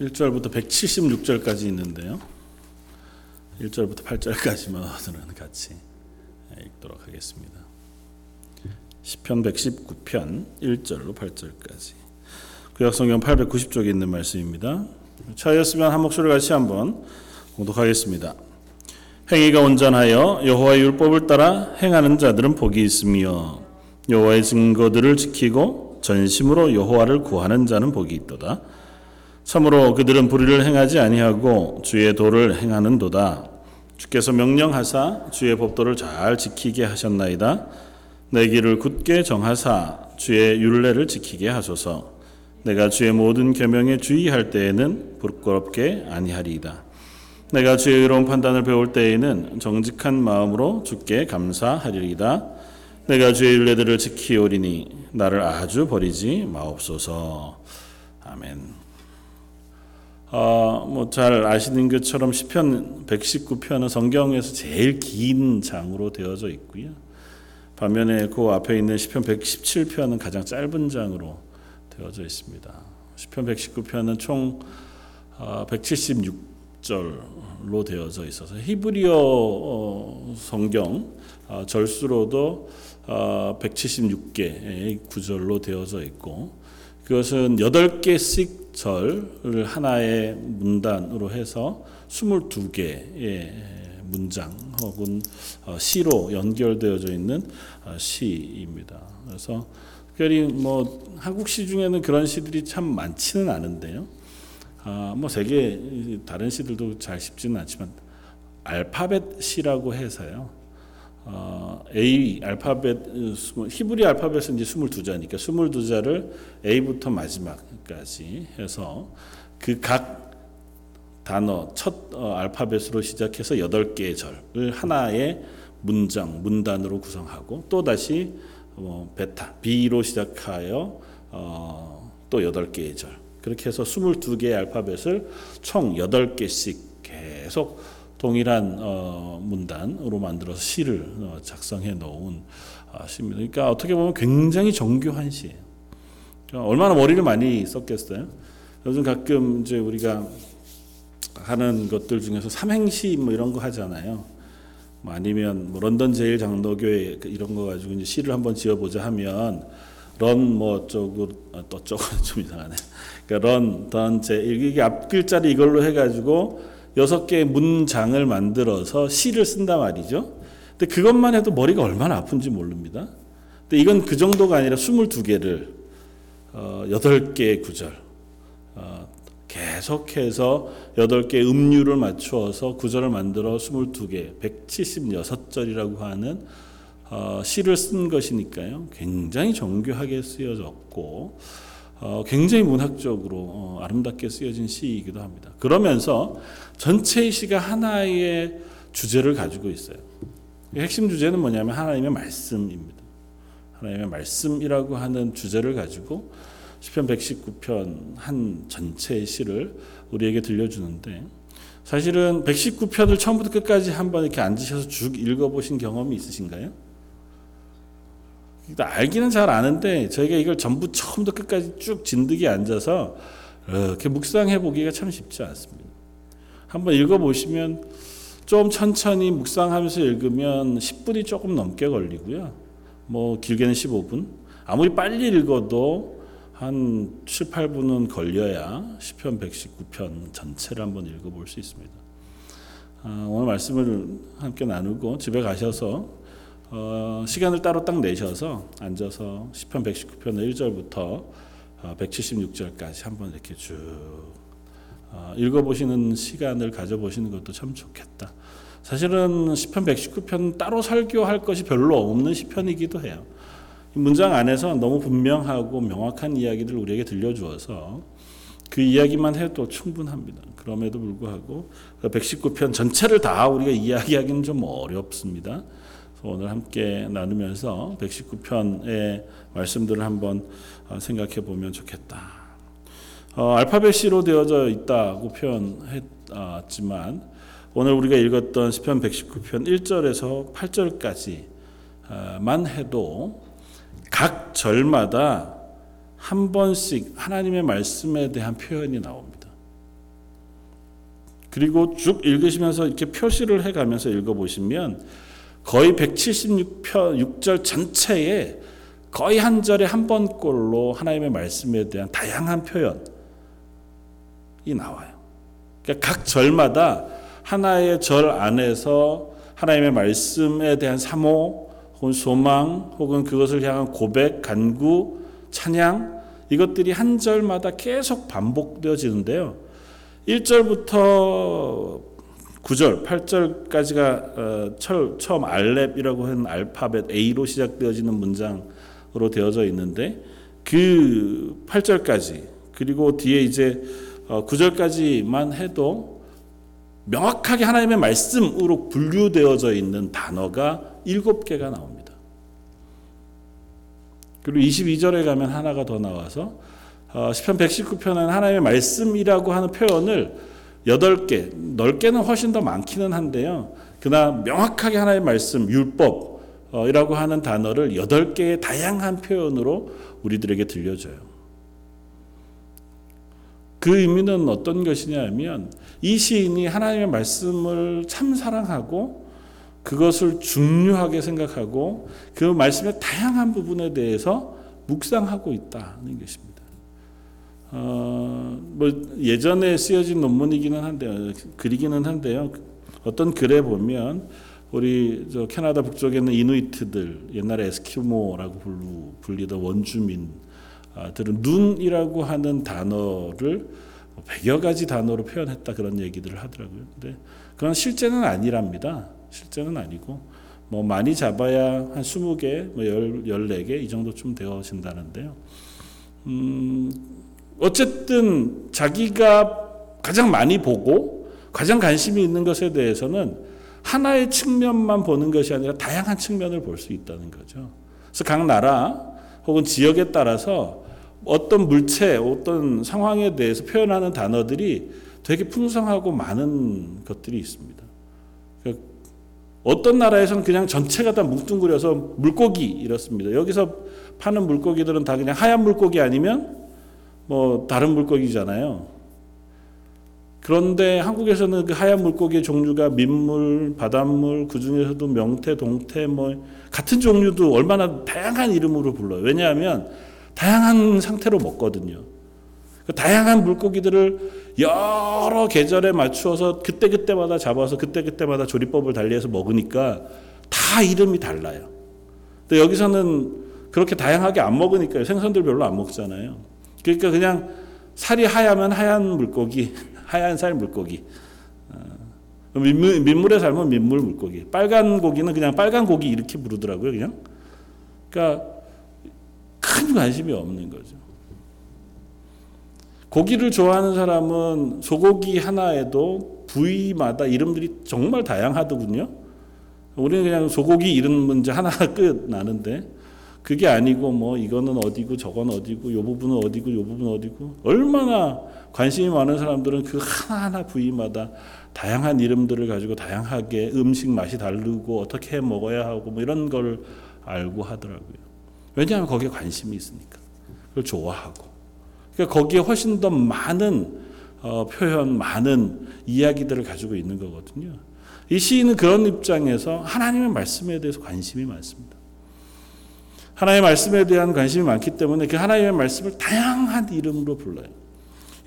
1절부터 176절까지 있는데요. 1절부터 8절까지만 오늘은 같이 읽도록 하겠습니다. 시편 119편 1절로 8절까지. 구약 성경 890쪽에 있는 말씀입니다. 차였으면 한 목소리 같이 한번 공독하겠습니다. 행위가 온전하여 여호와의 율법을 따라 행하는 자들은 복이 있으며 여호와의 증거들을 지키고 전심으로 여호와를 구하는 자는 복이 있도다. 참으로 그들은 불의를 행하지 아니하고 주의 도를 행하는도다. 주께서 명령하사 주의 법도를 잘 지키게 하셨나이다. 내 길을 굳게 정하사 주의 율례를 지키게 하소서. 내가 주의 모든 계명에 주의할 때에는 부끄럽게 아니하리이다. 내가 주의 의로운 판단을 배울 때에는 정직한 마음으로 주께 감사하리이다. 내가 주의 율례들을 지키오리니 나를 아주 버리지 마옵소서. 아멘. 어, 뭐 잘 아시는 것처럼 시편 119편은 성경에서 제일 긴 장으로 되어져 있고요. 반면에 그 앞에 있는 시편 117편은 가장 짧은 장으로 되어져 있습니다. 시편 119편은 총 176절로 되어져 있어서 히브리어 어, 성경 어, 절수로도 176개의 어, 구절로 되어져 있고 그것은 8개씩 절을 하나의 문단으로 해서 22개의 문장 혹은 어, 시로 연결되어져 있는 어, 시입니다. 그래서 특별히 뭐 한국 시 중에는 그런 시들이 참 많지는 않은데요. 아, 뭐 세계 다른 시들도 잘 쉽지는 않지만 알파벳 시라고 해서요. 어, A 알파벳 히브리 알파벳은 이제 22자니까 22자를 A부터 마지막 까지 해서 그 각 단어 첫 어, 알파벳으로 시작해서 8개의 절을 하나의 문장 문단으로 구성하고 또 다시 어, 베타 B로 시작하여 어, 또 8개의 절 그렇게 해서 22개의 알파벳을 총 8개씩 계속 동일한 어, 문단으로 만들어서 시를 어, 작성해 놓은 어, 시입니다. 그러니까 어떻게 보면 굉장히 정교한 시예요. 그러니까 얼마나 머리를 많이 썼겠어요. 요즘 가끔 이제 우리가 하는 것들 중에서 삼행시 뭐 이런 거 하잖아요. 뭐 아니면 뭐 런던 제일 장로교회 그 이런 거 가지고 이제 시를 한번 지어보자 하면 런뭐 쪽으로 아, 또 쪽은 좀 이상하네. 그러니까 런, 던, 제 이게 앞 글자를 이걸로 해가지고 여섯 개의 문장을 만들어서 시를 쓴단 말이죠. 근데 그것만 해도 머리가 얼마나 아픈지 모릅니다. 근데 이건 그 정도가 아니라 22개를 어, 8개의 구절 어, 계속해서 8개의 음률을 맞추어서 구절을 만들어 22개, 176절이라고 하는 어, 시를 쓴 것이니까요. 굉장히 정교하게 쓰여졌고 어, 굉장히 문학적으로 어, 아름답게 쓰여진 시이기도 합니다. 그러면서 전체의 시가 하나의 주제를 가지고 있어요. 핵심 주제는 뭐냐면 하나님의 말씀입니다. 하나님의 말씀이라고 하는 주제를 가지고 시편 119편 한 전체의 시를 우리에게 들려주는데 사실은 119편을 처음부터 끝까지 한번 이렇게 앉으셔서 쭉 읽어보신 경험이 있으신가요? 알기는 잘 아는데 저희가 이걸 전부 처음부터 끝까지 쭉 진득이 앉아서 이렇게 묵상해 보기가 참 쉽지 않습니다. 한번 읽어보시면 좀 천천히 묵상하면서 읽으면 10분이 조금 넘게 걸리고요. 뭐 길게는 15분. 아무리 빨리 읽어도 한 7, 8분은 걸려야 시편 119편 전체를 한번 읽어볼 수 있습니다. 아, 오늘 말씀을 함께 나누고 집에 가셔서 어, 시간을 따로 딱 내셔서 앉아서 시편 119편 1절부터 176절까지 한번 이렇게 쭉 어, 읽어보시는 시간을 가져보시는 것도 참 좋겠다. 사실은 시편 119편 따로 설교할 것이 별로 없는 시편이기도 해요. 문장 안에서 너무 분명하고 명확한 이야기를 우리에게 들려주어서 그 이야기만 해도 충분합니다. 그럼에도 불구하고 119편 전체를 다 우리가 이야기하기는 좀 어렵습니다. 오늘 함께 나누면서 119편의 말씀들을 한번 어, 생각해 보면 좋겠다. 어, 알파벳 C로 되어져 있다고 표현했지만 오늘 우리가 읽었던 시편 119편 1절에서 8절까지만 해도 각 절마다 한 번씩 하나님의 말씀에 대한 표현이 나옵니다. 그리고 쭉 읽으시면서 이렇게 표시를 해 가면서 읽어 보시면 거의 176절 전체에 거의 한 절에 한 번꼴로 하나님의 말씀에 대한 다양한 표현이 나와요. 그러니까 각 절마다 하나의 절 안에서 하나님의 말씀에 대한 사모 혹은 소망 혹은 그것을 향한 고백, 간구, 찬양 이것들이 한 절마다 계속 반복되어지는데요. 1절부터 9절, 8절까지가 어, 처음 알렙이라고 하는 알파벳 A로 시작되어지는 문장으로 되어져 있는데 그 8절까지 그리고 뒤에 이제 9절까지만 해도 명확하게 하나님의 말씀으로 분류되어져 있는 단어가 7개가 나옵니다. 그리고 22절에 가면 하나가 더 나와서 어, 시편 119편은 하나님의 말씀이라고 하는 표현을 8개, 넓게는 훨씬 더 많기는 한데요. 그러나 명확하게 하나님의 말씀, 율법이라고 하는 단어를 8개의 다양한 표현으로 우리들에게 들려줘요. 그 의미는 어떤 것이냐면 이 시인이 하나님의 말씀을 참 사랑하고 그것을 중요하게 생각하고 그 말씀의 다양한 부분에 대해서 묵상하고 있다는 것입니다. 어, 뭐 예전에 쓰여진 논문이기는 한데요, 글이기는 한데요. 어떤 글에 보면 우리 저 캐나다 북쪽에 있는 이누이트들 옛날에 에스키모라고 불리던 원주민 들은 눈이라고 하는 단어를 100여 가지 단어로 표현했다 그런 얘기들을 하더라고요. 근데 그건 실제는 아니랍니다. 실제는 아니고 뭐 많이 잡아야 한 20개, 뭐 14개 이 정도쯤 되어진다는데요. 음, 어쨌든 자기가 가장 많이 보고 가장 관심이 있는 것에 대해서는 하나의 측면만 보는 것이 아니라 다양한 측면을 볼 수 있다는 거죠. 그래서 각 나라 혹은 지역에 따라서 어떤 물체, 어떤 상황에 대해서 표현하는 단어들이 되게 풍성하고 많은 것들이 있습니다. 그러니까 어떤 나라에서는 그냥 전체가 다 뭉뚱그려서 물고기 이렇습니다. 여기서 파는 물고기들은 다 그냥 하얀 물고기 아니면 뭐 다른 물고기잖아요. 그런데 한국에서는 그 하얀 물고기의 종류가 민물, 바닷물, 그 중에서도 명태, 동태 뭐 같은 종류도 얼마나 다양한 이름으로 불러요. 왜냐하면 다양한 상태로 먹거든요. 그 다양한 물고기들을 여러 계절에 맞추어서 그때 그때마다 잡아서 그때 그때마다 조리법을 달리해서 먹으니까 다 이름이 달라요. 근데 여기서는 그렇게 다양하게 안 먹으니까요. 생선들 별로 안 먹잖아요. 그러니까 그냥 살이 하얗면 하얀 물고기, 하얀 살 물고기. 어, 민물, 민물에 살면 민물 물고기. 빨간 고기는 그냥 빨간 고기 이렇게 부르더라고요, 그냥. 그러니까 큰 관심이 없는 거죠. 고기를 좋아하는 사람은 소고기 하나에도 부위마다 이름들이 정말 다양하더군요. 우리는 그냥 소고기 이름 문제 하나 끝 나는데 그게 아니고 뭐 이거는 어디고 저건 어디고 요 부분은 어디고 요 부분은 어디고 얼마나 관심이 많은 사람들은 그 하나하나 부위마다 다양한 이름들을 가지고 다양하게 음식 맛이 다르고 어떻게 해 먹어야 하고 뭐 이런 걸 알고 하더라고요. 왜냐하면 거기에 관심이 있으니까 그걸 좋아하고 그러니까 거기에 훨씬 더 많은 어, 표현, 많은 이야기들을 가지고 있는 거거든요. 이 시인은 그런 입장에서 하나님의 말씀에 대해서 관심이 많습니다. 하나님의 말씀에 대한 관심이 많기 때문에 그 하나님의 말씀을 다양한 이름으로 불러요.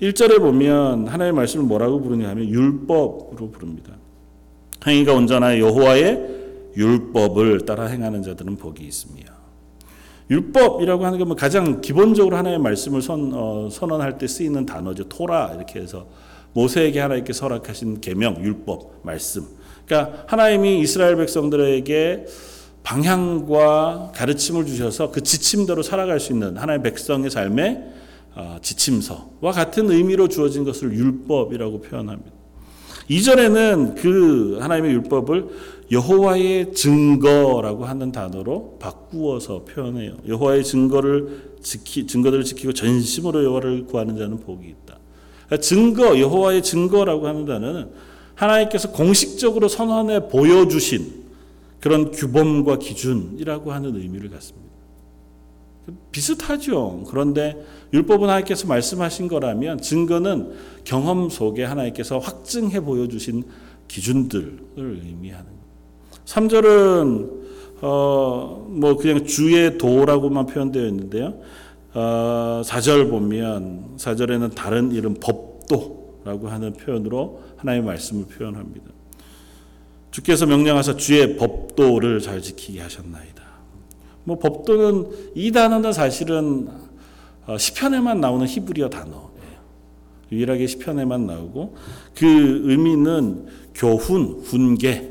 1절에 보면 하나님의 말씀을 뭐라고 부르냐 하면 율법으로 부릅니다. 행위가 온전하여 여호와의 율법을 따라 행하는 자들은 복이 있습니다. 율법이라고 하는 건 가장 기본적으로 하나님의 말씀을 선, 어, 선언할 때 쓰이는 단어죠. 토라 이렇게 해서 모세에게 하나님께 설악하신 계명, 율법, 말씀. 그러니까 하나님이 이스라엘 백성들에게 방향과 가르침을 주셔서 그 지침대로 살아갈 수 있는 하나님의 백성의 삶의 어, 지침서와 같은 의미로 주어진 것을 율법이라고 표현합니다. 이전에는 그 하나님의 율법을 여호와의 증거라고 하는 단어로 바꾸어서 표현해요. 여호와의 증거를 지키 증거들을 지키고 전심으로 여호와를 구하는 자는 복이 있다. 그러니까 증거 여호와의 증거라고 하는 단어는 하나님께서 공식적으로 선언해 보여 주신 그런 규범과 기준이라고 하는 의미를 갖습니다. 비슷하죠. 그런데 율법은 하나님께서 말씀하신 거라면 증거는 경험 속에 하나님께서 확증해 보여주신 기준들을 의미하는. 3절은 어, 뭐 그냥 주의 도라고만 표현되어 있는데요. 어, 4절 보면 4절에는 다른 이름 법도라고 하는 표현으로 하나님의 말씀을 표현합니다. 주께서 명령하사 주의 법도를 잘 지키게 하셨나이다. 뭐 법도는 이 단어는 사실은 어, 시편에만 나오는 히브리어 단어예요. 유일하게 시편에만 나오고 그 의미는 교훈, 훈계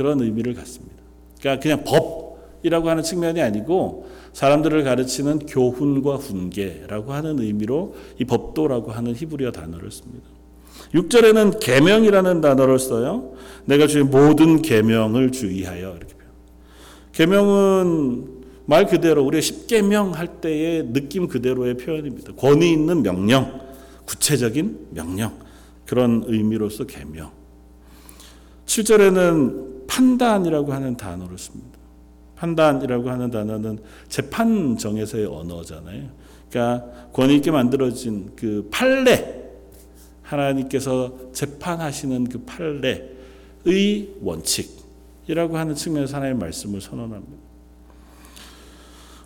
그런 의미를 갖습니다. 그러니까 그냥 법이라고 하는 측면이 아니고 사람들을 가르치는 교훈과 훈계라고 하는 의미로 이 법도라고 하는 히브리어 단어를 씁니다. 6절에는 계명이라는 단어를 써요. 내가 주의 모든 계명을 주의하여 이렇게. 계명은 말 그대로 우리가 십계명 할 때의 느낌 그대로의 표현입니다. 권위 있는 명령, 구체적인 명령 그런 의미로서 계명. 7절에는 판단이라고 하는 단어를 씁니다. 판단이라고 하는 단어는 재판정에서의 언어잖아요. 그러니까 권위 있게 만들어진 그 판례 하나님께서 재판하시는 그 판례의 원칙이라고 하는 측면에서 하나님의 말씀을 선언합니다.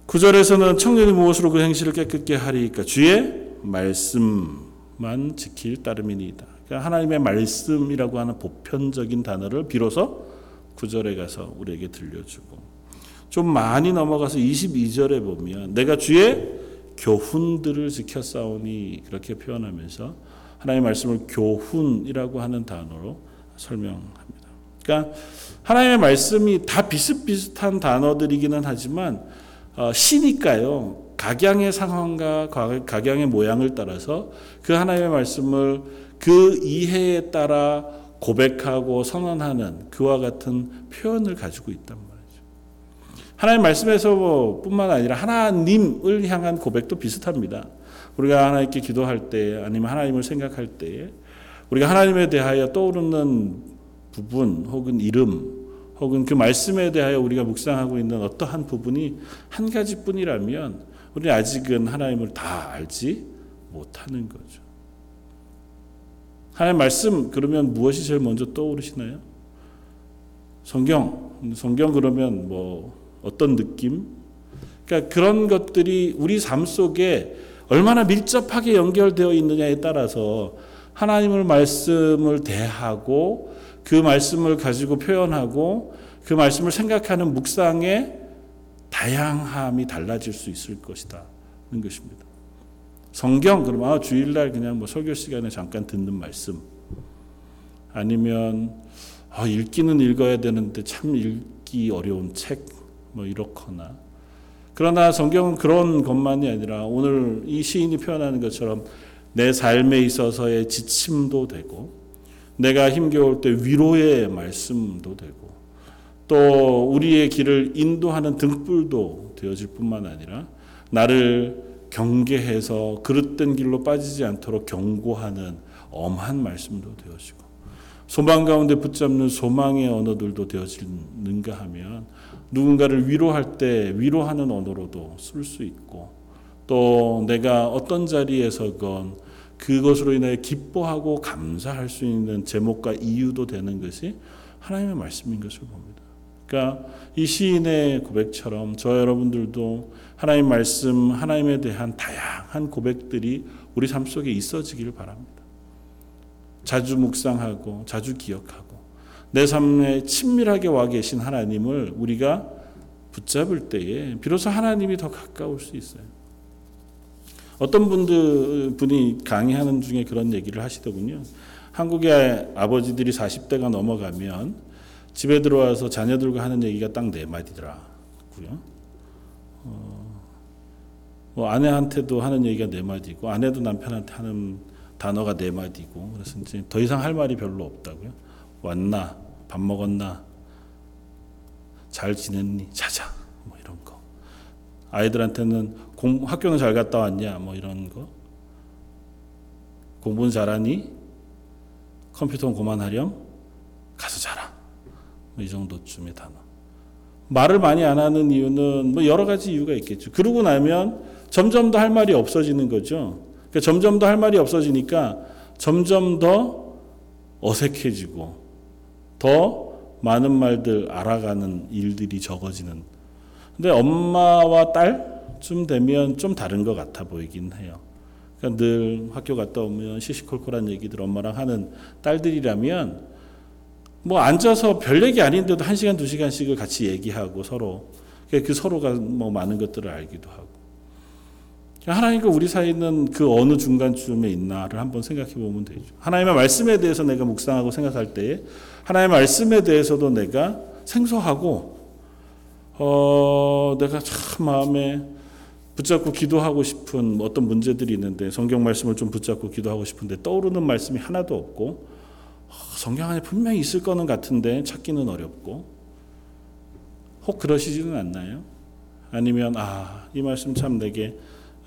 9절에서는 청년이 무엇으로 그 행실을 깨끗게 하리까 주의 말씀만 지킬 따름이니이다. 그러니까 하나님의 말씀이라고 하는 보편적인 단어를 비로소 9절에 가서 우리에게 들려주고 좀 많이 넘어가서 22절에 보면 내가 주의 교훈들을 싸우니 그렇게 표현하면서 하나님의 말씀을 교훈이라고 하는 단어로 설명합니다. 그러니까 하나님의 말씀이 다 비슷비슷한 단어들이기는 하지만 어, 시니까요. 각양의 상황과 각양의 모양을 따라서 그 하나님의 말씀을 그 이해에 따라 고백하고 선언하는 그와 같은 표현을 가지고 있단 말이죠. 하나님 말씀에서 뿐만 아니라 하나님을 향한 고백도 비슷합니다. 우리가 하나님께 기도할 때 아니면 하나님을 생각할 때 우리가 하나님에 대하여 떠오르는 부분 혹은 이름 혹은 그 말씀에 대하여 우리가 묵상하고 있는 어떠한 부분이 한 가지뿐이라면 우리는 아직은 하나님을 다 알지 못하는 거죠. 하나님 말씀 그러면 무엇이 제일 먼저 떠오르시나요? 성경. 성경 그러면 뭐 어떤 느낌? 그러니까 그런 것들이 우리 삶 속에 얼마나 밀접하게 연결되어 있느냐에 따라서 하나님을 말씀을 대하고 그 말씀을 가지고 표현하고 그 말씀을 생각하는 묵상의 다양함이 달라질 수 있을 것이다 는 것입니다. 성경 그러면 아, 주일날 그냥 뭐 설교 시간에 잠깐 듣는 말씀. 아니면 아, 읽기는 읽어야 되는데 참 읽기 어려운 책 뭐 이렇거나. 그러나 성경은 그런 것만이 아니라 오늘 이 시인이 표현하는 것처럼 내 삶에 있어서의 지침도 되고 내가 힘겨울 때 위로의 말씀도 되고 또 우리의 길을 인도하는 등불도 되어질 뿐만 아니라 나를 경계해서 그릇된 길로 빠지지 않도록 경고하는 엄한 말씀도 되어지고 소망 가운데 붙잡는 소망의 언어들도 되어지는가 하면 누군가를 위로할 때 위로하는 언어로도 쓸 수 있고 또 내가 어떤 자리에서건 그것으로 인해 기뻐하고 감사할 수 있는 제목과 이유도 되는 것이 하나님의 말씀인 것을 봅니다. 그러니까 이 시인의 고백처럼 저 여러분들도 하나님 말씀, 하나님에 대한 다양한 고백들이 우리 삶 속에 있어지기를 바랍니다. 자주 묵상하고 자주 기억하고 내 삶에 친밀하게 와 계신 하나님을 우리가 붙잡을 때에 비로소 하나님이 더 가까울 수 있어요. 어떤 분들 분이 강의하는 중에 그런 얘기를 하시더군요. 한국의 아버지들이 40대가 넘어가면 집에 들어와서 자녀들과 하는 얘기가 딱 네 마디더라고요. 어, 뭐 아내한테도 하는 얘기가 네 마디고 아내도 남편한테 하는 단어가 네 마디고 그래서 이제 더 이상 할 말이 별로 없다고요. 왔나 밥 먹었나 잘 지냈니 자자 뭐 이런 거. 아이들한테는 공, 학교는 잘 갔다 왔냐 뭐 이런 거. 공부는 잘하니 컴퓨터는 그만하렴 가서 자라. 뭐 이 정도쯤의 단어. 말을 많이 안 하는 이유는 뭐 여러 가지 이유가 있겠죠. 그러고 나면 점점 더 할 말이 없어지는 거죠. 그러니까 점점 더 할 말이 없어지니까 점점 더 어색해지고 더 많은 말들 알아가는 일들이 적어지는. 근데 엄마와 딸쯤 되면 좀 다른 것 같아 보이긴 해요. 그러니까 늘 학교 갔다 오면 시시콜콜한 얘기들 엄마랑 하는 딸들이라면 뭐 앉아서 별 얘기 아닌데도 한 시간 두 시간씩을 같이 얘기하고 서로 그 서로가 뭐 많은 것들을 알기도 하고 하나님과 우리 사이는 그 어느 중간쯤에 있나를 한번 생각해 보면 되죠. 하나님의 말씀에 대해서 내가 묵상하고 생각할 때에 하나님의 말씀에 대해서도 내가 생소하고 어 내가 참 마음에 붙잡고 기도하고 싶은 어떤 문제들이 있는데 성경 말씀을 좀 붙잡고 기도하고 싶은데 떠오르는 말씀이 하나도 없고 성경 안에 분명히 있을 거는 같은데 찾기는 어렵고 혹 그러시지는 않나요? 아니면 아, 이 말씀 참 내게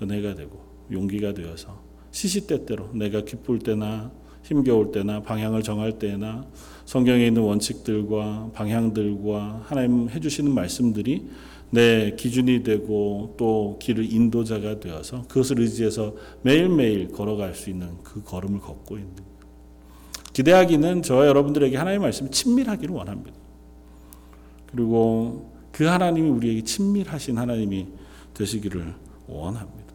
은혜가 되고 용기가 되어서 시시때때로 내가 기쁠 때나 힘겨울 때나 방향을 정할 때나 성경에 있는 원칙들과 방향들과 하나님 해주시는 말씀들이 내 기준이 되고 또 길을 인도자가 되어서 그것을 의지해서 매일매일 걸어갈 수 있는 그 걸음을 걷고 있는 기대하기는 저와 여러분들에게 하나님의 말씀이 친밀하기를 원합니다. 그리고 그 하나님이 우리에게 친밀하신 하나님이 되시기를 원합니다.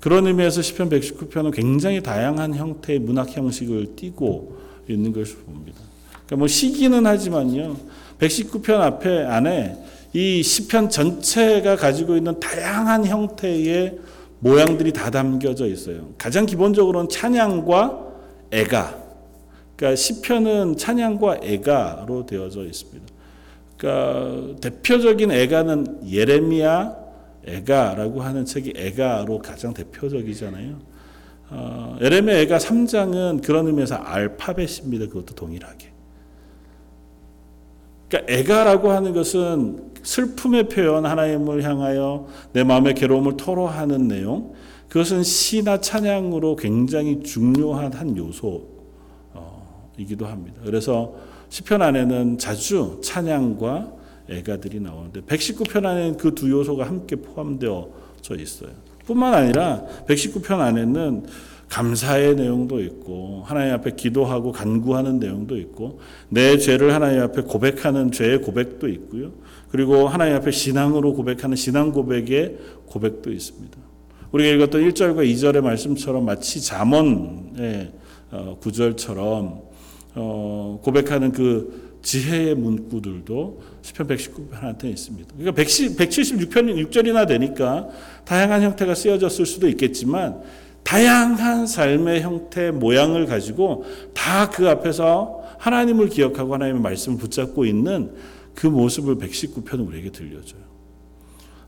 그런 의미에서 시편 119편은 굉장히 다양한 형태의 문학 형식을 띠고 있는 것을 봅니다. 그러니까 뭐 시기는 하지만요. 119편 앞에 안에 이 시편 전체가 가지고 있는 다양한 형태의 모양들이 다 담겨져 있어요. 가장 기본적으로는 찬양과 애가. 그러니까 시편은 찬양과 애가로 되어져 있습니다. 그러니까 대표적인 애가는 예레미야 애가라고 하는 책이 애가로 가장 대표적이잖아요. 어, 예레미야 애가 3장은 그런 의미에서 알파벳입니다. 그것도 동일하게. 그러니까 애가라고 하는 것은 슬픔의 표현 하나님을 향하여 내 마음의 괴로움을 토로하는 내용 그것은 시나 찬양으로 굉장히 중요한 한 요소이기도 합니다. 그래서 시편 안에는 자주 찬양과 애가들이 나오는데 119편 안에는 그 두 요소가 함께 포함되어져 있어요. 뿐만 아니라 119편 안에는 감사의 내용도 있고 하나님 앞에 기도하고 간구하는 내용도 있고 내 죄를 하나님 앞에 고백하는 죄의 고백도 있고요. 그리고 하나님 앞에 신앙으로 고백하는 신앙 고백의 고백도 있습니다. 우리가 읽었던 1절과 2절의 말씀처럼 마치 잠언의 어, 구절처럼 어, 고백하는 그 지혜의 문구들도 시편 119편한테 있습니다. 그러니까 176편 6절이나 되니까 다양한 형태가 쓰여졌을 수도 있겠지만 다양한 삶의 형태 모양을 가지고 다 그 앞에서 하나님을 기억하고 하나님의 말씀을 붙잡고 있는 그 모습을 119편은 우리에게 들려줘요.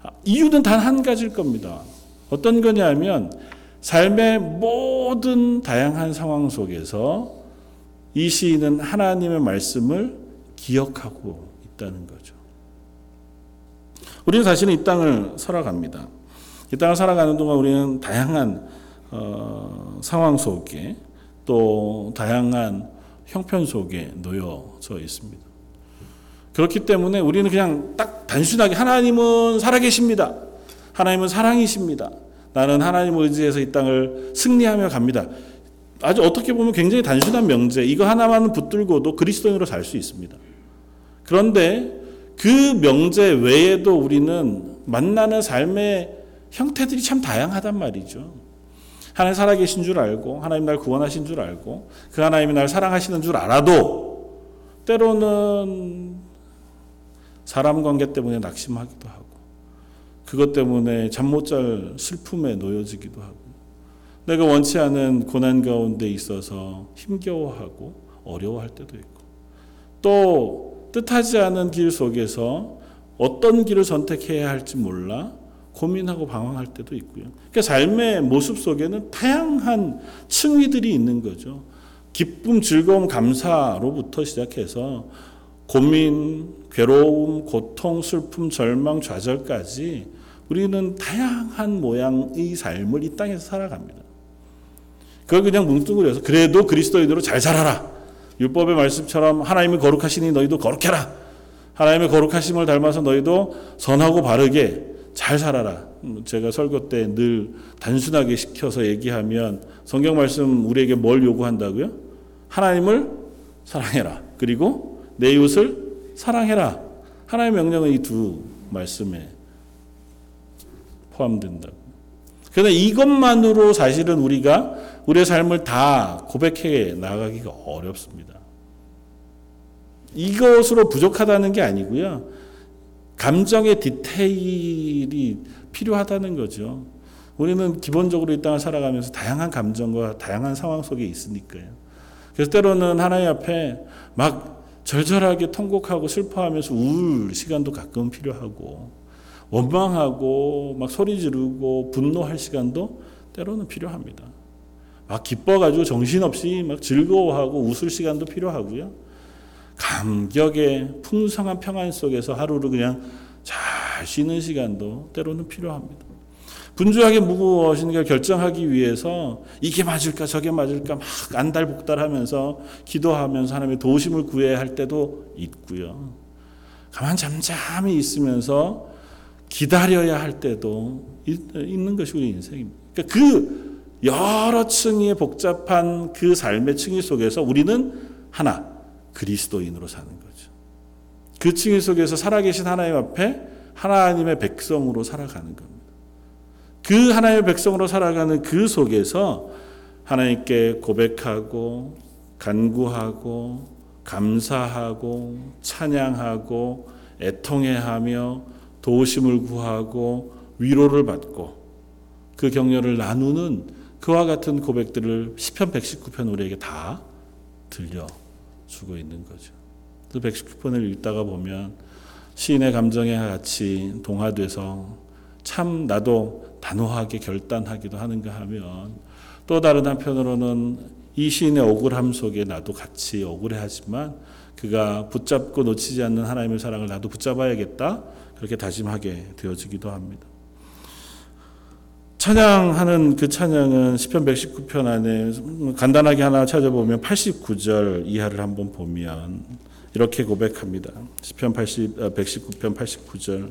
아, 이유는 단 한 가지일 겁니다. 어떤 거냐면 삶의 모든 다양한 상황 속에서 이 시인은 하나님의 말씀을 기억하고 있다는 거죠. 우리는 사실은 이 땅을 살아갑니다. 이 땅을 살아가는 동안 우리는 다양한 어, 상황 속에 또 다양한 형편 속에 놓여져 있습니다. 그렇기 때문에 우리는 그냥 딱 단순하게 하나님은 살아계십니다. 하나님은 사랑이십니다. 나는 하나님을 의지해서 이 땅을 승리하며 갑니다. 아주 어떻게 보면 굉장히 단순한 명제, 이거 하나만 붙들고도 그리스도인으로 살 수 있습니다. 그런데 그 명제 외에도 우리는 만나는 삶의 형태들이 참 다양하단 말이죠. 하나님 살아계신 줄 알고, 하나님 날 구원하신 줄 알고, 그 하나님이 날 사랑하시는 줄 알아도, 때로는 사람 관계 때문에 낙심하기도 하고, 그것 때문에 잠 못 잘 슬픔에 놓여지기도 하고 내가 원치 않은 고난 가운데 있어서 힘겨워하고 어려워할 때도 있고 또 뜻하지 않은 길 속에서 어떤 길을 선택해야 할지 몰라 고민하고 방황할 때도 있고요. 그러니까 삶의 모습 속에는 다양한 층위들이 있는 거죠. 기쁨, 즐거움, 감사로부터 시작해서 고민, 괴로움, 고통, 슬픔, 절망, 좌절까지 우리는 다양한 모양의 삶을 이 땅에서 살아갑니다. 그걸 그냥 뭉뚱그려서 그래도 그리스도인으로 잘 살아라. 율법의 말씀처럼 하나님이 거룩하시니 너희도 거룩해라. 하나님의 거룩하심을 닮아서 너희도 선하고 바르게 잘 살아라. 음, 제가 설교 때 늘 단순하게 시켜서 얘기하면 성경 말씀 우리에게 뭘 요구한다고요? 하나님을 사랑해라. 그리고 내 이웃을 사랑해라. 하나님의 명령은 이 두 말씀에 포함된다고. 그런데 이것만으로 사실은 우리가 우리의 삶을 다 고백해 나가기가 어렵습니다. 이것으로 부족하다는 게 아니고요. 감정의 디테일이 필요하다는 거죠. 우리는 기본적으로 이 땅을 살아가면서 다양한 감정과 다양한 상황 속에 있으니까요. 그래서 때로는 하나님 앞에 막 절절하게 통곡하고 슬퍼하면서 울 시간도 가끔 필요하고 원망하고 막 소리 지르고 분노할 시간도 때로는 필요합니다. 막 기뻐가지고 정신없이 막 즐거워하고 웃을 시간도 필요하고요. 감격의 풍성한 평안 속에서 하루를 그냥 잘 쉬는 시간도 때로는 필요합니다. 분주하게 무엇인가 결정하기 위해서 이게 맞을까 저게 맞을까 막 안달복달하면서 기도하면서 하나님의 도심을 구해야 할 때도 있고요. 가만 잠잠히 있으면서 기다려야 할 때도 있는 것이 우리 인생입니다. 그러니까 그 여러 층의 복잡한 그 삶의 층위 속에서 우리는 하나 그리스도인으로 사는 거죠. 그 층위 속에서 살아계신 하나님 앞에 하나님의 백성으로 살아가는 겁니다. 그 하나님의 백성으로 살아가는 그 속에서 하나님께 고백하고 간구하고 감사하고 찬양하고 애통해하며 도우심을 구하고 위로를 받고 그 격려를 나누는 그와 같은 고백들을 시편 119편 우리에게 다 들려 주고 있는 거죠. 그 119편을 읽다가 보면 시인의 감정에 같이 동화돼서 참 나도 단호하게 결단하기도 하는가 하면 또 다른 한편으로는 이 시인의 억울함 속에 나도 같이 억울해하지만 그가 붙잡고 놓치지 않는 하나님의 사랑을 나도 붙잡아야겠다 그렇게 다짐하게 되어지기도 합니다. 찬양하는 그 찬양은 시편 119편 안에 간단하게 하나 찾아보면 89절 이하를 한번 보면 이렇게 고백합니다. 시편 80 119편 89절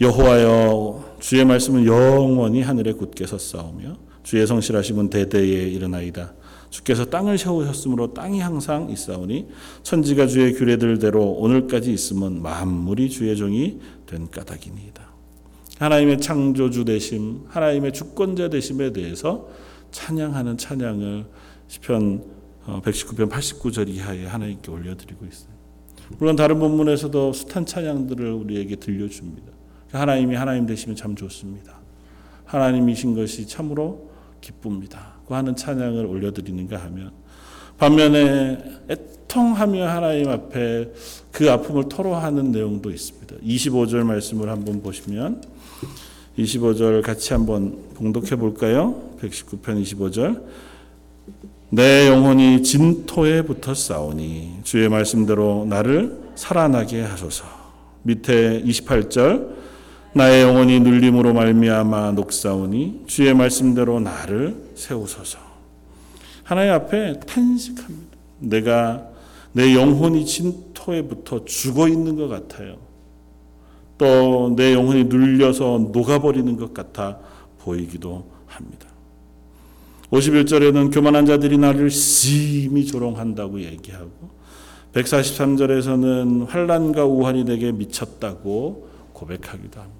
여호와여 주의 말씀은 영원히 하늘에 굳게 섰사오며 주의 성실하심은 대대에 이르나이다. 주께서 땅을 세우셨으므로 땅이 항상 있사오니 천지가 주의 규례들대로 오늘까지 있음은 만물이 주의 종이 된 까닭이니이다. 하나님의 창조주 되심, 하나님의 주권자 되심에 대해서 찬양하는 찬양을 시편 119편 89절 이하에 하나님께 올려드리고 있어요. 물론 다른 본문에서도 숱한 찬양들을 우리에게 들려줍니다. 하나님이 하나님 되시면 참 좋습니다. 하나님이신 것이 참으로 기쁩니다. 그 하는 찬양을 올려드리는가 하면 반면에 애통하며 하나님 앞에 그 아픔을 토로하는 내용도 있습니다. 25절 말씀을 한번 보시면 25절 같이 한번 봉독해 볼까요? 119편 25절. 내 영혼이 진토에 붙어 싸우니 주의 말씀대로 나를 살아나게 하소서. 밑에 28절 나의 영혼이 눌림으로 말미암아 녹사오니 주의 말씀대로 나를 세우소서. 하나님 앞에 탄식합니다. 내가 내 영혼이 진토에 붙어 죽어 있는 것 같아요. 또 내 영혼이 눌려서 녹아버리는 것 같아 보이기도 합니다. 51절에는 교만한 자들이 나를 심히 조롱한다고 얘기하고 143절에서는 환란과 우환이 내게 미쳤다고 고백하기도 합니다.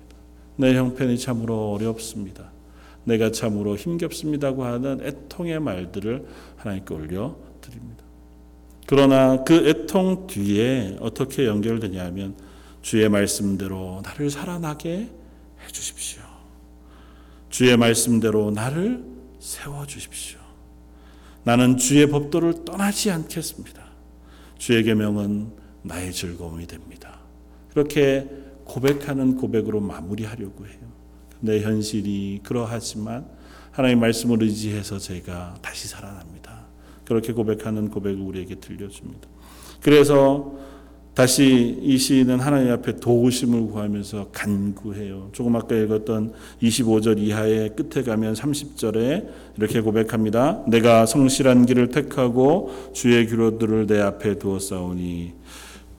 내 형편이 참으로 어렵습니다. 내가 참으로 힘겹습니다고 하는 애통의 말들을 하나님께 올려 드립니다. 그러나 그 애통 뒤에 어떻게 연결되냐면 주의 말씀대로 나를 살아나게 해 주십시오. 주의 말씀대로 나를 세워 주십시오. 나는 주의 법도를 떠나지 않겠습니다. 주의 계명은 나의 즐거움이 됩니다. 그렇게 고백하는 고백으로 마무리하려고 해요. 내 현실이 그러하지만 하나님 말씀을 의지해서 제가 다시 살아납니다. 그렇게 고백하는 고백을 우리에게 들려줍니다. 그래서 다시 이 시인은 하나님 앞에 도우심을 구하면서 간구해요. 조금 아까 읽었던 25절 이하의 끝에 가면 30절에 이렇게 고백합니다. 내가 성실한 길을 택하고 주의 규로들을 내 앞에 두었사오니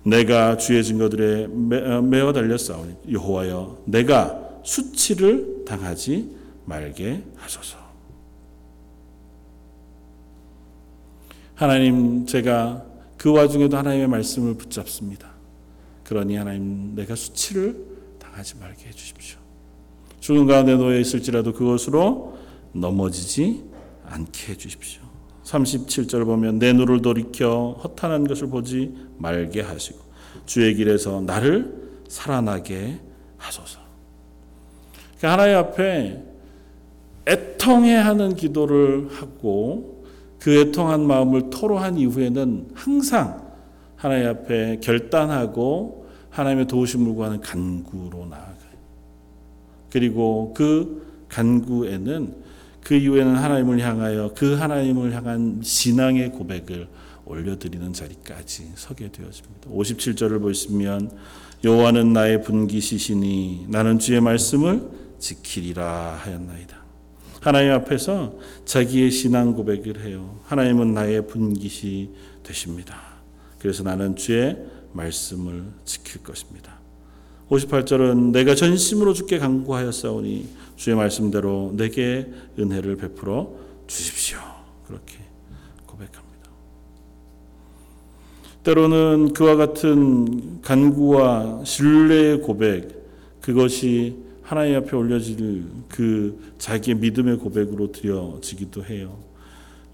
내가 주의 증거들에 매- 매어 달렸사오니 여호와여 내가 수치를 당하지 말게 하소서. 하나님 제가 그 와중에도 하나님의 말씀을 붙잡습니다. 그러니 하나님 내가 수치를 당하지 말게 해 주십시오. 죽은 가운데 놓여 있을지라도 그것으로 넘어지지 않게 해 주십시오. 37절 보면 내 눈을 돌이켜 허탄한 것을 보지 말게 하시고 주의 길에서 나를 살아나게 하소서. 그러니까 하나님 앞에 애통해 하는 기도를 하고 그 애통한 마음을 토로한 이후에는 항상 하나님 앞에 결단하고 하나님의 도우심을 구하는 간구로 나아가요. 그리고 그 간구에는 그 이후에는 하나님을 향하여 그 하나님을 향한 신앙의 고백을 올려드리는 자리까지 서게 되어집니다. 57절을 보시면 여호와는 나의 분기시시니 나는 주의 말씀을 지키리라 하였나이다. 하나님 앞에서 자기의 신앙 고백을 해요. 하나님은 나의 분기시 되십니다. 그래서 나는 주의 말씀을 지킬 것입니다. 58절은 내가 전심으로 주께 간구하였사오니 주의 말씀대로 내게 은혜를 베풀어 주십시오. 그렇게 고백합니다. 때로는 그와 같은 간구와 신뢰의 고백 그것이 하나님 앞에 올려질 그 자기의 믿음의 고백으로 드려지기도 해요.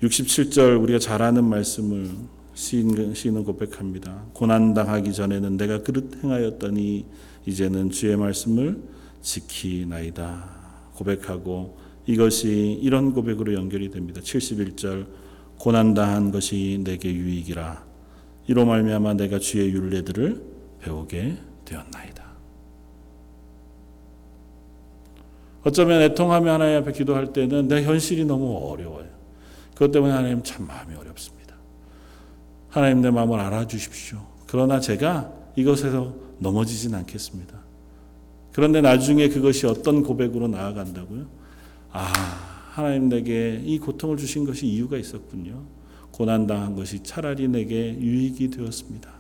67절 우리가 잘 아는 말씀을 시인, 시인은 고백합니다. 고난 당하기 전에는 내가 그릇 행하였더니 이제는 주의 말씀을 지키나이다. 고백하고 이것이 이런 고백으로 연결이 됩니다. 71절 고난 당한 것이 내게 유익이라 이로 말미암아 내가 주의 율례들을 배우게 되었나이다. 어쩌면 애통하며 하나님 앞에 기도할 때는 내 현실이 너무 어려워요. 그것 때문에 하나님 참 마음이 어렵습니다. 하나님 내 마음을 알아주십시오. 그러나 제가 이것에서 넘어지진 않겠습니다. 그런데 나중에 그것이 어떤 고백으로 나아간다고요? 아, 하나님 내게 이 고통을 주신 것이 이유가 있었군요. 고난당한 것이 차라리 내게 유익이 되었습니다.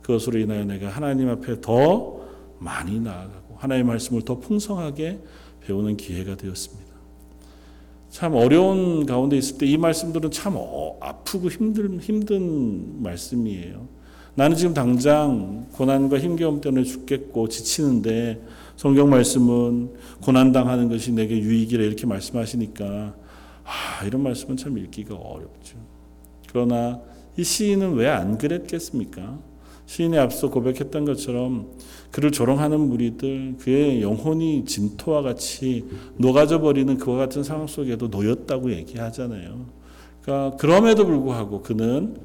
그것으로 인하여 내가 하나님 앞에 더 많이 나아가고 하나님의 말씀을 더 풍성하게 배우는 기회가 되었습니다. 참 어려운 가운데 있을 때 이 말씀들은 참 어, 아프고 힘든 힘든 말씀이에요. 나는 지금 당장 고난과 힘겨움 때문에 죽겠고 지치는데 성경 말씀은 고난 당하는 것이 내게 유익이라 이렇게 말씀하시니까 아, 이런 말씀은 참 읽기가 어렵죠. 그러나 이 시인은 왜 안 그랬겠습니까? 시인이 앞서 고백했던 것처럼 그를 조롱하는 무리들 그의 영혼이 진토와 같이 녹아져 버리는 그와 같은 상황 속에도 놓였다고 얘기하잖아요. 그러니까 그럼에도 불구하고 그는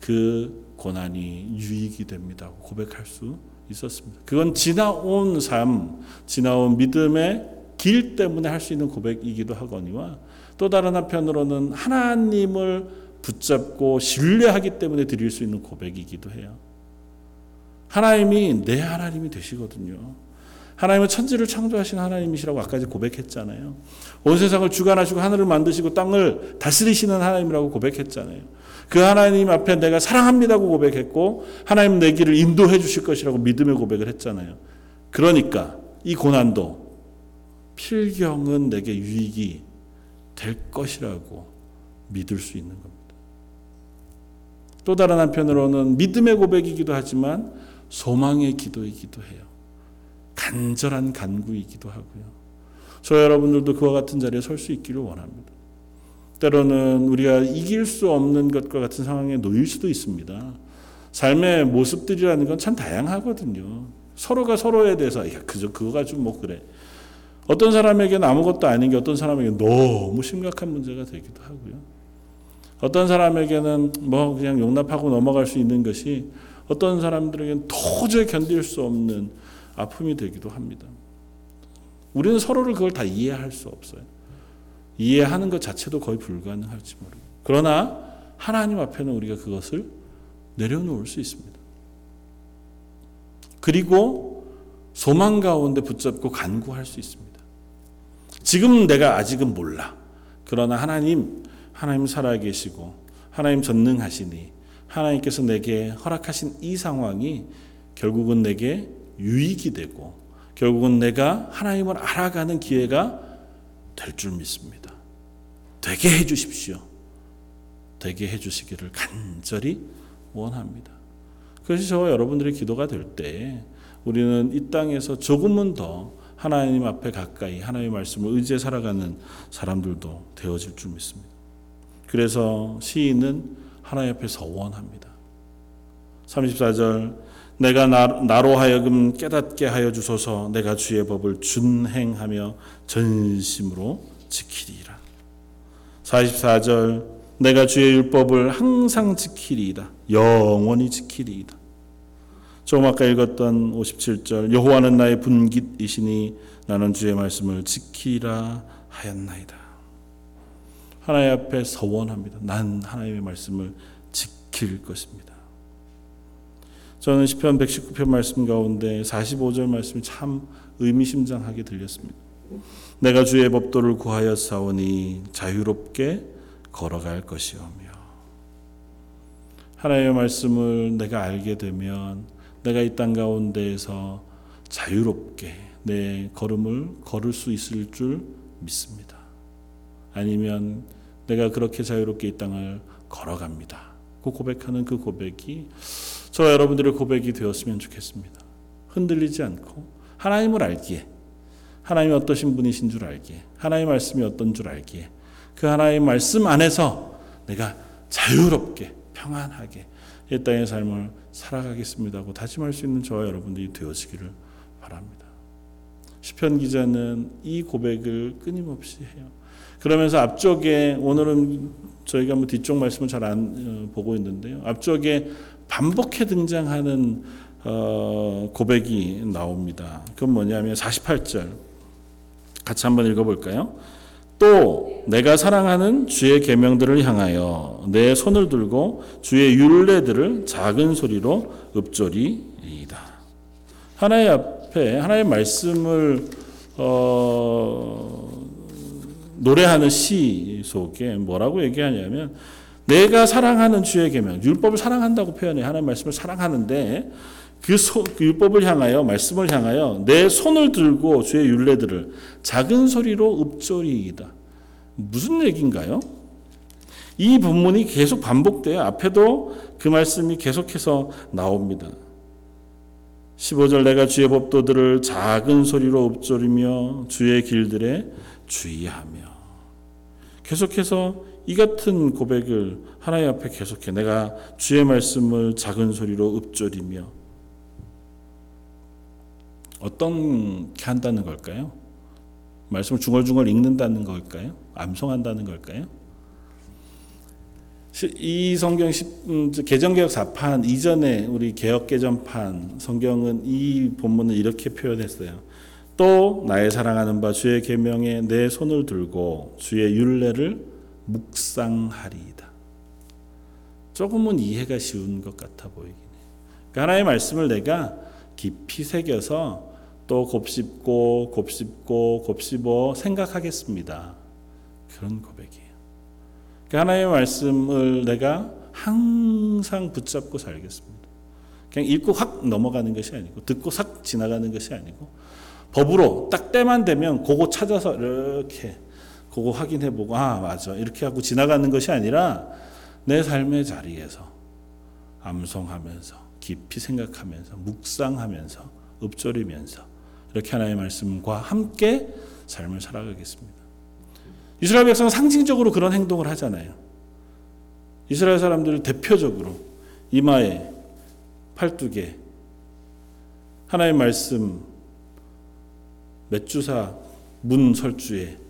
그 고난이 유익이 됩니다. 고백할 수 있었습니다. 그건 지나온 삶, 지나온 믿음의 길 때문에 할 수 있는 고백이기도 하거니와 또 다른 한편으로는 하나님을 붙잡고 신뢰하기 때문에 드릴 수 있는 고백이기도 해요. 하나님이 내 하나님이 되시거든요. 하나님은 천지를 창조하신 하나님이시라고 아까 고백했잖아요. 온 세상을 주관하시고 하늘을 만드시고 땅을 다스리시는 하나님이라고 고백했잖아요. 그 하나님 앞에 내가 사랑합니다고 고백했고 하나님 내 길을 인도해 주실 것이라고 믿음의 고백을 했잖아요. 그러니까 이 고난도 필경은 내게 유익이 될 것이라고 믿을 수 있는 겁니다. 또 다른 한편으로는 믿음의 고백이기도 하지만 소망의 기도이기도 해요. 간절한 간구이기도 하고요. 저 여러분들도 그와 같은 자리에 설 수 있기를 원합니다. 때로는 우리가 이길 수 없는 것과 같은 상황에 놓일 수도 있습니다. 삶의 모습들이라는 건 참 다양하거든요. 서로가 서로에 대해서 야 그저 그거 가지고 뭐 그래. 어떤 사람에게는 아무것도 아닌 게 어떤 사람에게 너무 심각한 문제가 되기도 하고요. 어떤 사람에게는 뭐 그냥 용납하고 넘어갈 수 있는 것이 어떤 사람들에게는 도저히 견딜 수 없는 아픔이 되기도 합니다. 우리는 서로를 그걸 다 이해할 수 없어요. 이해하는 것 자체도 거의 불가능할지 모르고. 그러나 하나님 앞에는 우리가 그것을 내려놓을 수 있습니다. 그리고 소망 가운데 붙잡고 간구할 수 있습니다. 지금 내가 아직은 몰라. 그러나 하나님, 하나님 살아계시고, 하나님 전능하시니, 하나님께서 내게 허락하신 이 상황이 결국은 내게 유익이 되고 결국은 내가 하나님을 알아가는 기회가 될 줄 믿습니다. 되게 해 주십시오. 되게 해 주시기를 간절히 원합니다. 그래서 저와 여러분들의 기도가 될 때 우리는 이 땅에서 조금은 더 하나님 앞에 가까이 하나님의 말씀을 의지해 살아가는 사람들도 되어질 줄 믿습니다. 그래서 시인은 하나님 앞에 서원합니다. 34절 내가 나, 나로 하여금 깨닫게 하여 주소서 내가 주의 법을 준행하며 전심으로 지키리라. 44절 내가 주의 율법을 항상 지키리이다. 영원히 지키리이다. 조금 아까 읽었던 57절 여호와는 나의 분깃이시니 나는 주의 말씀을 지키라 하였나이다. 하나님 앞에 서원합니다. 난 하나님의 말씀을 지킬 것입니다. 저는 시편 119편 말씀 가운데 45절 말씀이 참 의미심장하게 들렸습니다. 내가 주의 법도를 구하여 사오니 자유롭게 걸어갈 것이오며 하나님의 말씀을 내가 알게 되면 내가 이 땅 가운데에서 자유롭게 내 걸음을 걸을 수 있을 줄 믿습니다. 아니면 내가 그렇게 자유롭게 이 땅을 걸어갑니다. 그 고백하는 그 고백이 저 여러분들의 고백이 되었으면 좋겠습니다. 흔들리지 않고 하나님을 알기에 하나님이 어떠신 분이신 줄 알기에 하나님의 말씀이 어떤 줄 알기에 그 하나님의 말씀 안에서 내가 자유롭게 평안하게 이 땅의 삶을 살아가겠습니다 하고 다짐할 수 있는 저와 여러분들이 되어지기를 바랍니다. 시편 기자는 이 고백을 끊임없이 해요. 그러면서 앞쪽에 오늘은 저희가 뭐 뒤쪽 말씀을 잘 안 보고 있는데요. 앞쪽에 반복해 등장하는 어, 고백이 나옵니다. 그건 뭐냐면 48절 같이 한번 읽어볼까요? 또 내가 사랑하는 주의 계명들을 향하여 내 손을 들고 주의 율례들을 작은 소리로 읊조리이다. 하나님 앞에 하나님의 말씀을 어, 노래하는 시 속에 뭐라고 얘기하냐면 내가 사랑하는 주의 계명, 율법을 사랑한다고 표현해 하나님 말씀을 사랑하는데 그, 소, 그 율법을 향하여 말씀을 향하여 내 손을 들고 주의 율례들을 작은 소리로 읊조리이다. 무슨 얘기인가요? 이 본문이 계속 반복돼요. 앞에도 그 말씀이 계속해서 나옵니다. 15절 내가 주의 법도들을 작은 소리로 읊조리며 주의 길들에 주의하며 계속해서 이 같은 고백을 하나님 앞에 계속해 내가 주의 말씀을 작은 소리로 읊조리며 어떻게 한다는 걸까요? 말씀을 중얼중얼 읽는다는 걸까요? 암송한다는 걸까요? 이 성경 음, 개정개혁 4판 이전에 우리 개혁 개정판 성경은 이 본문을 이렇게 표현했어요. 또 나의 사랑하는 바 주의 계명에 내 손을 들고 주의 율례를 묵상하리이다. 조금은 이해가 쉬운 것 같아 보이긴 해요. 그러니까 하나의 말씀을 내가 깊이 새겨서 또 곱씹고 곱씹고 곱씹어 생각하겠습니다. 그런 고백이에요. 그러니까 하나님의 말씀을 내가 항상 붙잡고 살겠습니다. 그냥 읽고 확 넘어가는 것이 아니고 듣고 싹 지나가는 것이 아니고 법으로 딱 때만 되면 그거 찾아서 이렇게 그거 확인해 보고 아 맞아 이렇게 하고 지나가는 것이 아니라 내 삶의 자리에서 암송하면서 깊이 생각하면서 묵상하면서 읊조리면서 이렇게 하나님의 말씀과 함께 삶을 살아가겠습니다. 이스라엘 백성은 상징적으로 그런 행동을 하잖아요. 이스라엘 사람들 대표적으로 이마에 팔뚝에 하나님의 말씀 맷주사 문 설주에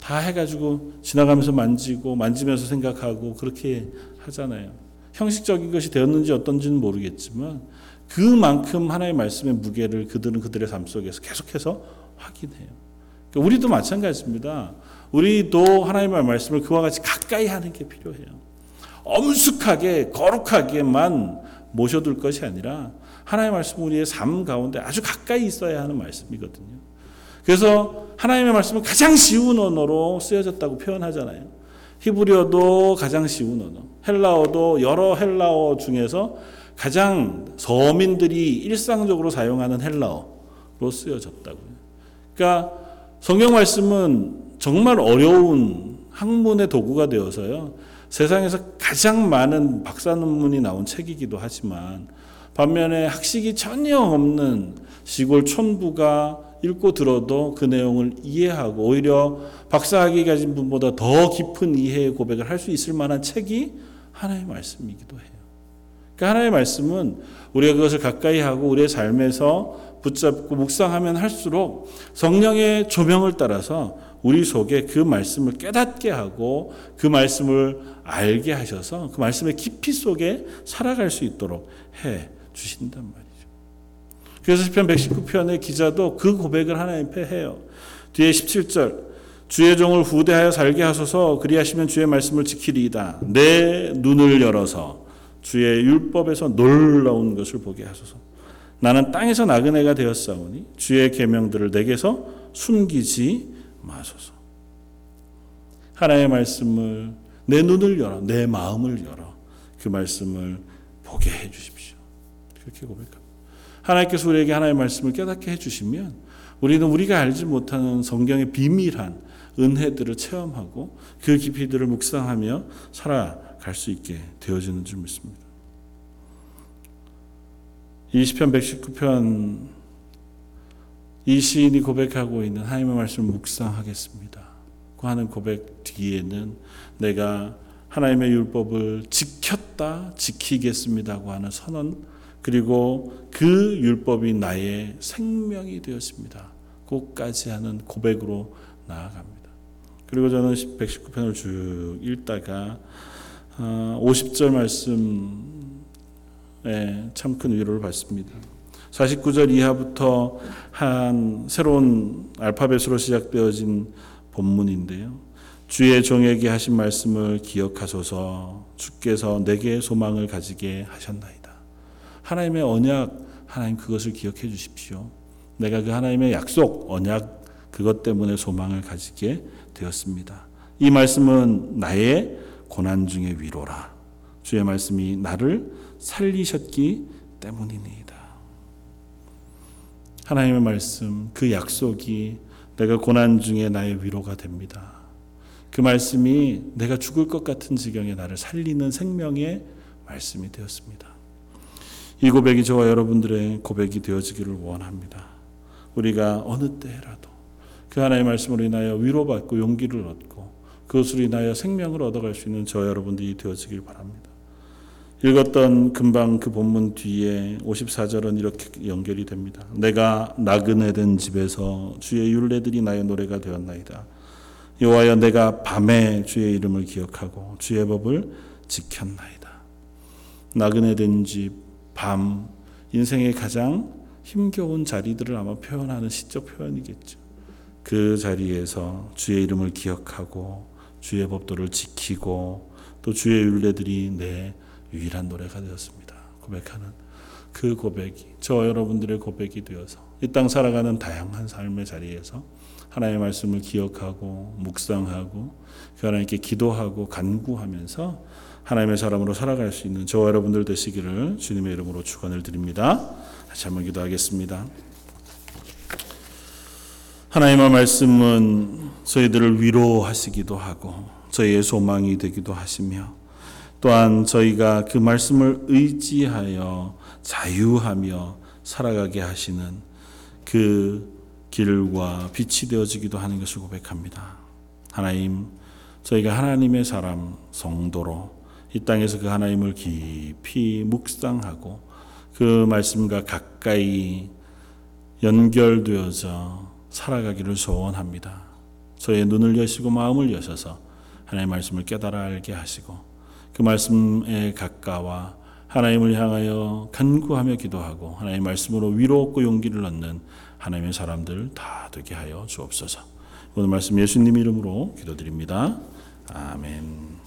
다 해가지고 지나가면서 만지고 만지면서 생각하고 그렇게 하잖아요. 형식적인 것이 되었는지 어떤지는 모르겠지만 그만큼 하나의 말씀의 무게를 그들은 그들의 삶 속에서 계속해서 확인해요. 그러니까 우리도 마찬가지입니다. 우리도 하나님의 말씀을 그와 같이 가까이 하는 게 필요해요. 엄숙하게 거룩하게만 모셔둘 것이 아니라 하나님의 말씀 우리의 삶 가운데 아주 가까이 있어야 하는 말씀이거든요. 그래서 하나님의 말씀은 가장 쉬운 언어로 쓰여졌다고 표현하잖아요. 히브리어도 가장 쉬운 언어. 헬라어도 여러 헬라어 중에서 가장 서민들이 일상적으로 사용하는 헬라어로 쓰여졌다고요. 그러니까 성경 말씀은 정말 어려운 학문의 도구가 되어서요. 세상에서 가장 많은 박사 논문이 나온 책이기도 하지만 반면에 학식이 전혀 없는 시골 촌부가 읽고 들어도 그 내용을 이해하고 오히려 박사학위 가진 분보다 더 깊은 이해의 고백을 할 수 있을 만한 책이 하나의 말씀이기도 해요. 그러니까 하나의 말씀은 우리가 그것을 가까이 하고 우리의 삶에서 붙잡고 묵상하면 할수록 성령의 조명을 따라서 우리 속에 그 말씀을 깨닫게 하고 그 말씀을 알게 하셔서 그 말씀의 깊이 속에 살아갈 수 있도록 해 주신단 말이죠. 그래서 시편 119편의 기자도 그 고백을 하나님 앞에 해요. 뒤에 17절 주의 종을 후대하여 살게 하소서 그리하시면 주의 말씀을 지키리이다. 내 눈을 열어서 주의 율법에서 놀라운 것을 보게 하소서. 나는 땅에서 나그네가 되었사오니 주의 계명들을 내게서 숨기지 마소서. 하나님의 말씀을 내 눈을 열어 내 마음을 열어 그 말씀을 보게 해 주십시오. 그렇게 고백합니다. 하나님께서 우리에게 하나님의 말씀을 깨닫게 해 주시면 우리는 우리가 알지 못하는 성경의 비밀한 은혜들을 체험하고 그 깊이들을 묵상하며 살아갈 수 있게 되어지는 줄 믿습니다. 이 시편 119편 이 시인이 고백하고 있는 하나님의 말씀을 묵상하겠습니다. 그 하는 고백 뒤에는 내가 하나님의 율법을 지켰다 지키겠습니다고 하는 선언 그리고 그 율법이 나의 생명이 되었습니다. 고까지 하는 고백으로 나아갑니다. 그리고 저는 119편을 쭉 읽다가 50절 말씀에 참 큰 위로를 받습니다. 49절 이하부터 한 새로운 알파벳으로 시작되어진 본문인데요. 주의 종에게 하신 말씀을 기억하소서 주께서 내게 소망을 가지게 하셨나이다. 하나님의 언약, 하나님 그것을 기억해 주십시오. 내가 그 하나님의 약속, 언약, 그것 때문에 소망을 가지게 되었습니다. 이 말씀은 나의 고난 중의 위로라. 주의 말씀이 나를 살리셨기 때문이니이다. 하나님의 말씀, 그 약속이 내가 고난 중에 나의 위로가 됩니다. 그 말씀이 내가 죽을 것 같은 지경에 나를 살리는 생명의 말씀이 되었습니다. 이 고백이 저와 여러분들의 고백이 되어지기를 원합니다. 우리가 어느 때라도 그 하나님의 말씀으로 인하여 위로받고 용기를 얻고 그것으로 인하여 생명을 얻어갈 수 있는 저 여러분들이 되어지길 바랍니다. 읽었던 금방 그 본문 뒤에 54절은 이렇게 연결이 됩니다. 내가 나그네 된 집에서 주의 율례들이 나의 노래가 되었나이다. 여호와여 내가 밤에 주의 이름을 기억하고 주의 법을 지켰나이다. 나그네 된 집, 밤, 인생의 가장 힘겨운 자리들을 아마 표현하는 시적 표현이겠죠. 그 자리에서 주의 이름을 기억하고 주의 법도를 지키고 또 주의 율례들이 내 유일한 노래가 되었습니다. 고백하는 그 고백이 저 여러분들의 고백이 되어서 이 땅 살아가는 다양한 삶의 자리에서 하나님의 말씀을 기억하고 묵상하고 그 하나님께 기도하고 간구하면서 하나님의 사람으로 살아갈 수 있는 저와 여러분들 되시기를 주님의 이름으로 축원을 드립니다. 다시 한번 기도하겠습니다. 하나님의 말씀은 저희들을 위로하시기도 하고 저희의 소망이 되기도 하시며 또한 저희가 그 말씀을 의지하여 자유하며 살아가게 하시는 그 길과 빛이 되어지기도 하는 것을 고백합니다. 하나님, 저희가 하나님의 사람 성도로 이 땅에서 그 하나님을 깊이 묵상하고 그 말씀과 가까이 연결되어져 살아가기를 소원합니다. 저의 눈을 여시고 마음을 여셔서 하나님의 말씀을 깨달아 알게 하시고 그 말씀에 가까워 하나님을 향하여 간구하며 기도하고 하나님의 말씀으로 위로 얻고 용기를 얻는 하나님의 사람들 다 되게 하여 주옵소서. 오늘 말씀 예수님 이름으로 기도드립니다. 아멘.